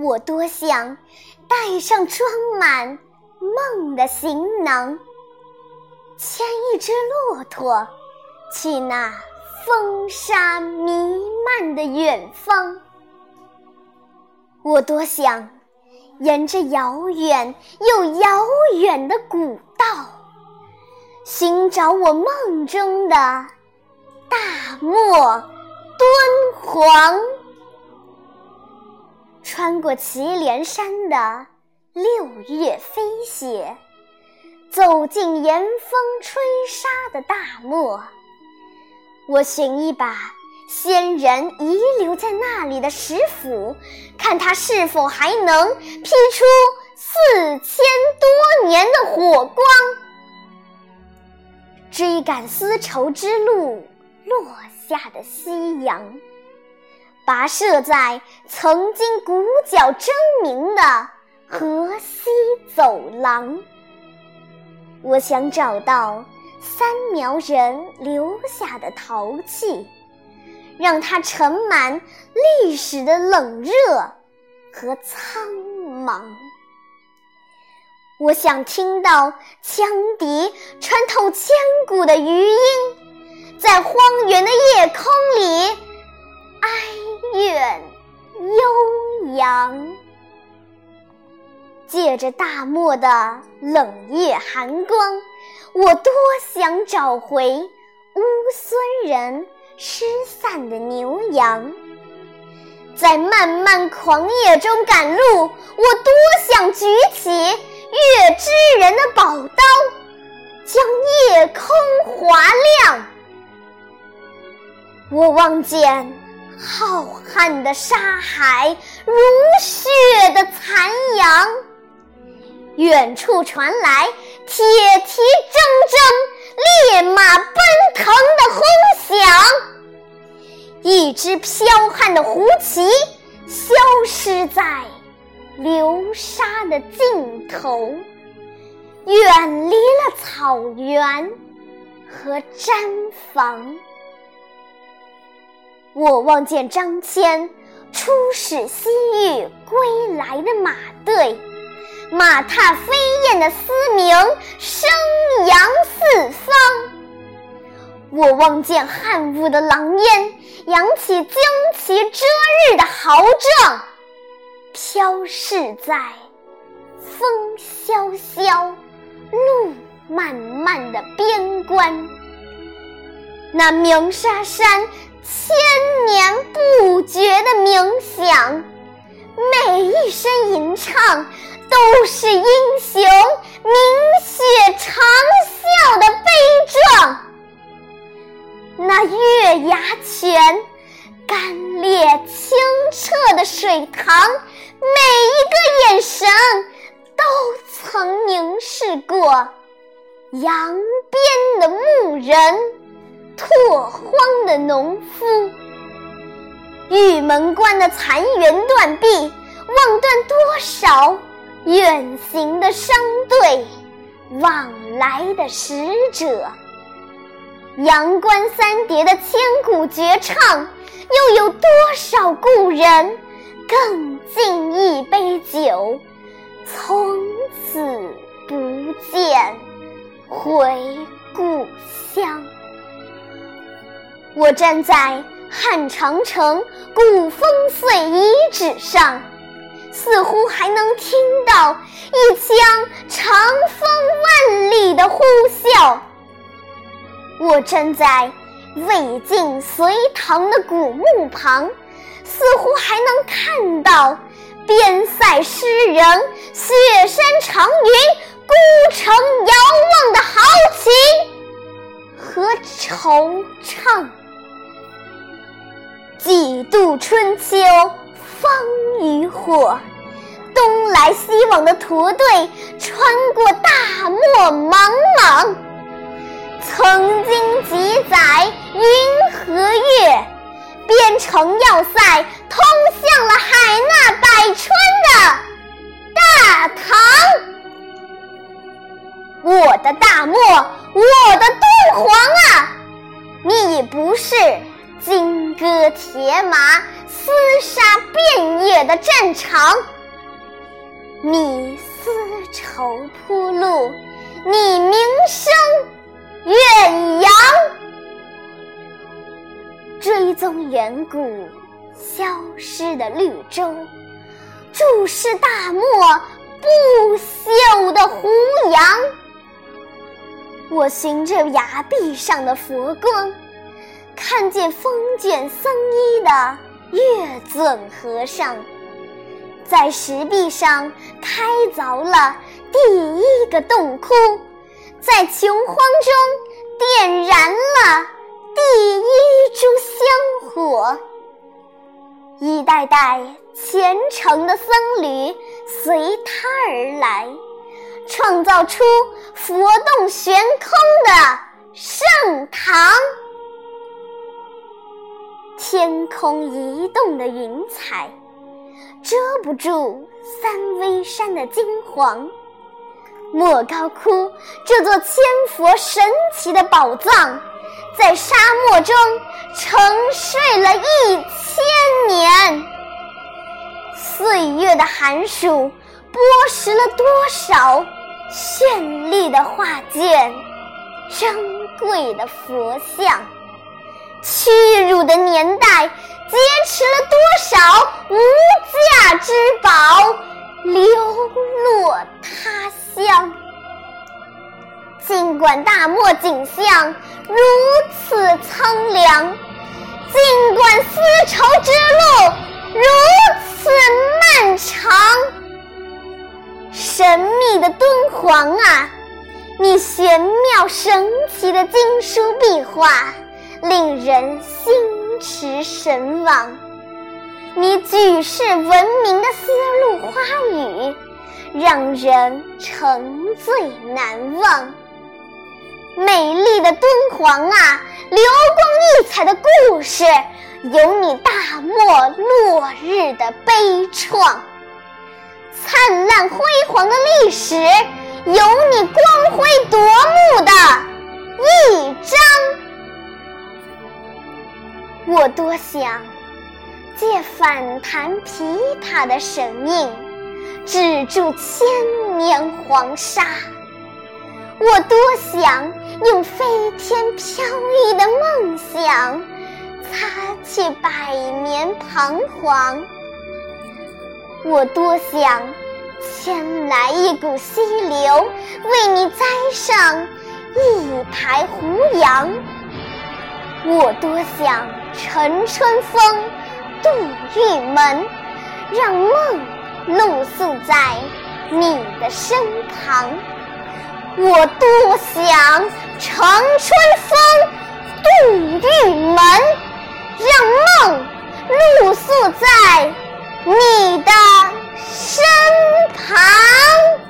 我多想带上装满梦的行囊，牵一只骆驼去那风沙弥漫的远方。我多想沿着遥远又遥远的古道，寻找我梦中的大漠敦煌。穿过祁连山的六月飞雪，走进严风吹沙的大漠。我寻一把先人遗留在那里的石斧，看它是否还能劈出四千多年的火光。追赶丝绸之路落下的夕阳。跋涉在曾经鼓角争鸣的河西走廊，我想找到三苗人留下的陶器，让它盛满历史的冷热和苍茫。我想听到羌笛穿透千古的余音，在荒原的夜空里。哀怨悠扬，借着大漠的冷夜寒光，我多想找回乌孙人失散的牛羊。在漫漫狂野中赶路，我多想举起月之人的宝刀，将夜空划亮。我望见。浩瀚的沙海如血的残阳，远处传来铁蹄铮铮、烈马奔腾的轰响，一支飘悍的胡旗消失在流沙的尽头，远离了草原和毡房。我望见张骞出使西域归来的马队，马踏飞燕的嘶鸣声扬四方。我望见汉武的狼烟扬起旌旗遮日的豪壮，飘逝在风萧萧、路漫漫的边关。那鸣沙山。千年不绝的冥想，每一声吟唱都是英雄鸣血长啸的悲壮。那月牙泉，干裂清澈的水塘，每一个眼神都曾凝视过扬鞭的牧人。拓荒的农夫，玉门关的残垣断壁，望断多少远行的商队，往来的使者。阳关三叠的千古绝唱，又有多少故人更尽一杯酒，从此不见回故乡。我站在汉长城古风碎遗址上，似乎还能听到一腔长风万里的呼啸。我站在魏晋隋唐的古墓旁，似乎还能看到边塞诗人雪山长云孤城遥望的豪情和惆怅。几度春秋风雨火，东来西往的驼队穿过大漠茫茫。曾经几载云和月，边城要塞通向了海纳百川的大唐。我的大漠，我的敦煌啊，你不是。金戈铁马、厮杀遍野的战场。你丝绸铺路，你名声远扬。追踪远古消失的绿洲，注视大漠不朽的胡杨。我循着崖壁上的佛光，看见风卷僧衣的月尊和尚，在石壁上开凿了第一个洞窟，在穷荒中点燃了第一株香火。一代代虔诚的僧侣随他而来。创造出佛洞悬空的圣堂，天空移动的云彩遮不住三危山的金黄。莫高窟这座千佛神奇的宝藏，在沙漠中沉睡了一千年，岁月的寒暑剥蚀了多少？绚丽的画卷，珍贵的佛像，屈辱的年代，劫持了多少无价之宝，流落他乡。尽管大漠景象如此苍凉，尽管丝绸之路如此漫长。神秘的敦煌啊，你玄妙神奇的经书壁画令人心驰神往，你举世闻名的丝路花语让人沉醉难忘。美丽的敦煌啊，流光溢彩的故事有你大漠落日的悲怆。灿烂辉煌的历史，有你光辉夺目的一章。我多想借反弹琵琶的神命，止住千年黄沙。我多想用飞天飘逸的梦想，擦去百年彷徨。我多想牵来一股溪流，为你栽上一排胡杨。我多想乘春风渡玉门，让梦露宿在你的身旁。我多想乘春风渡玉门，让梦露宿在。你的身旁。